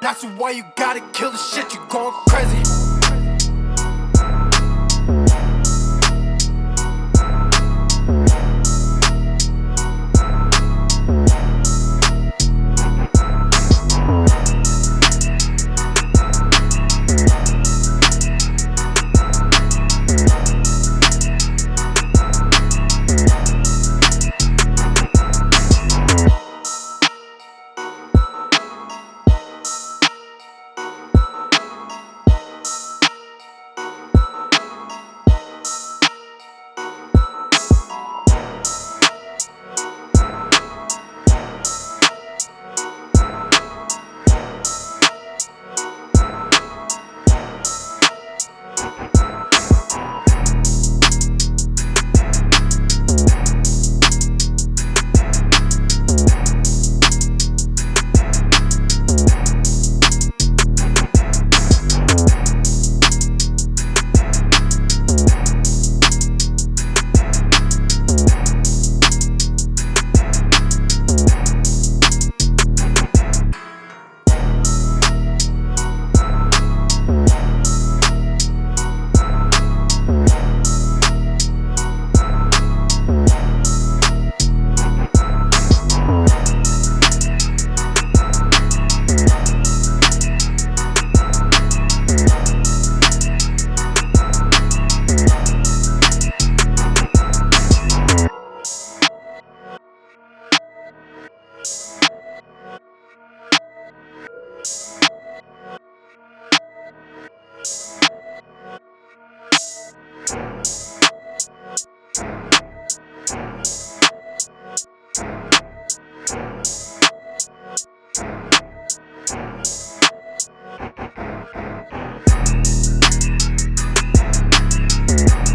That's why you gotta kill the shit, you going crazy. Mm-hmm.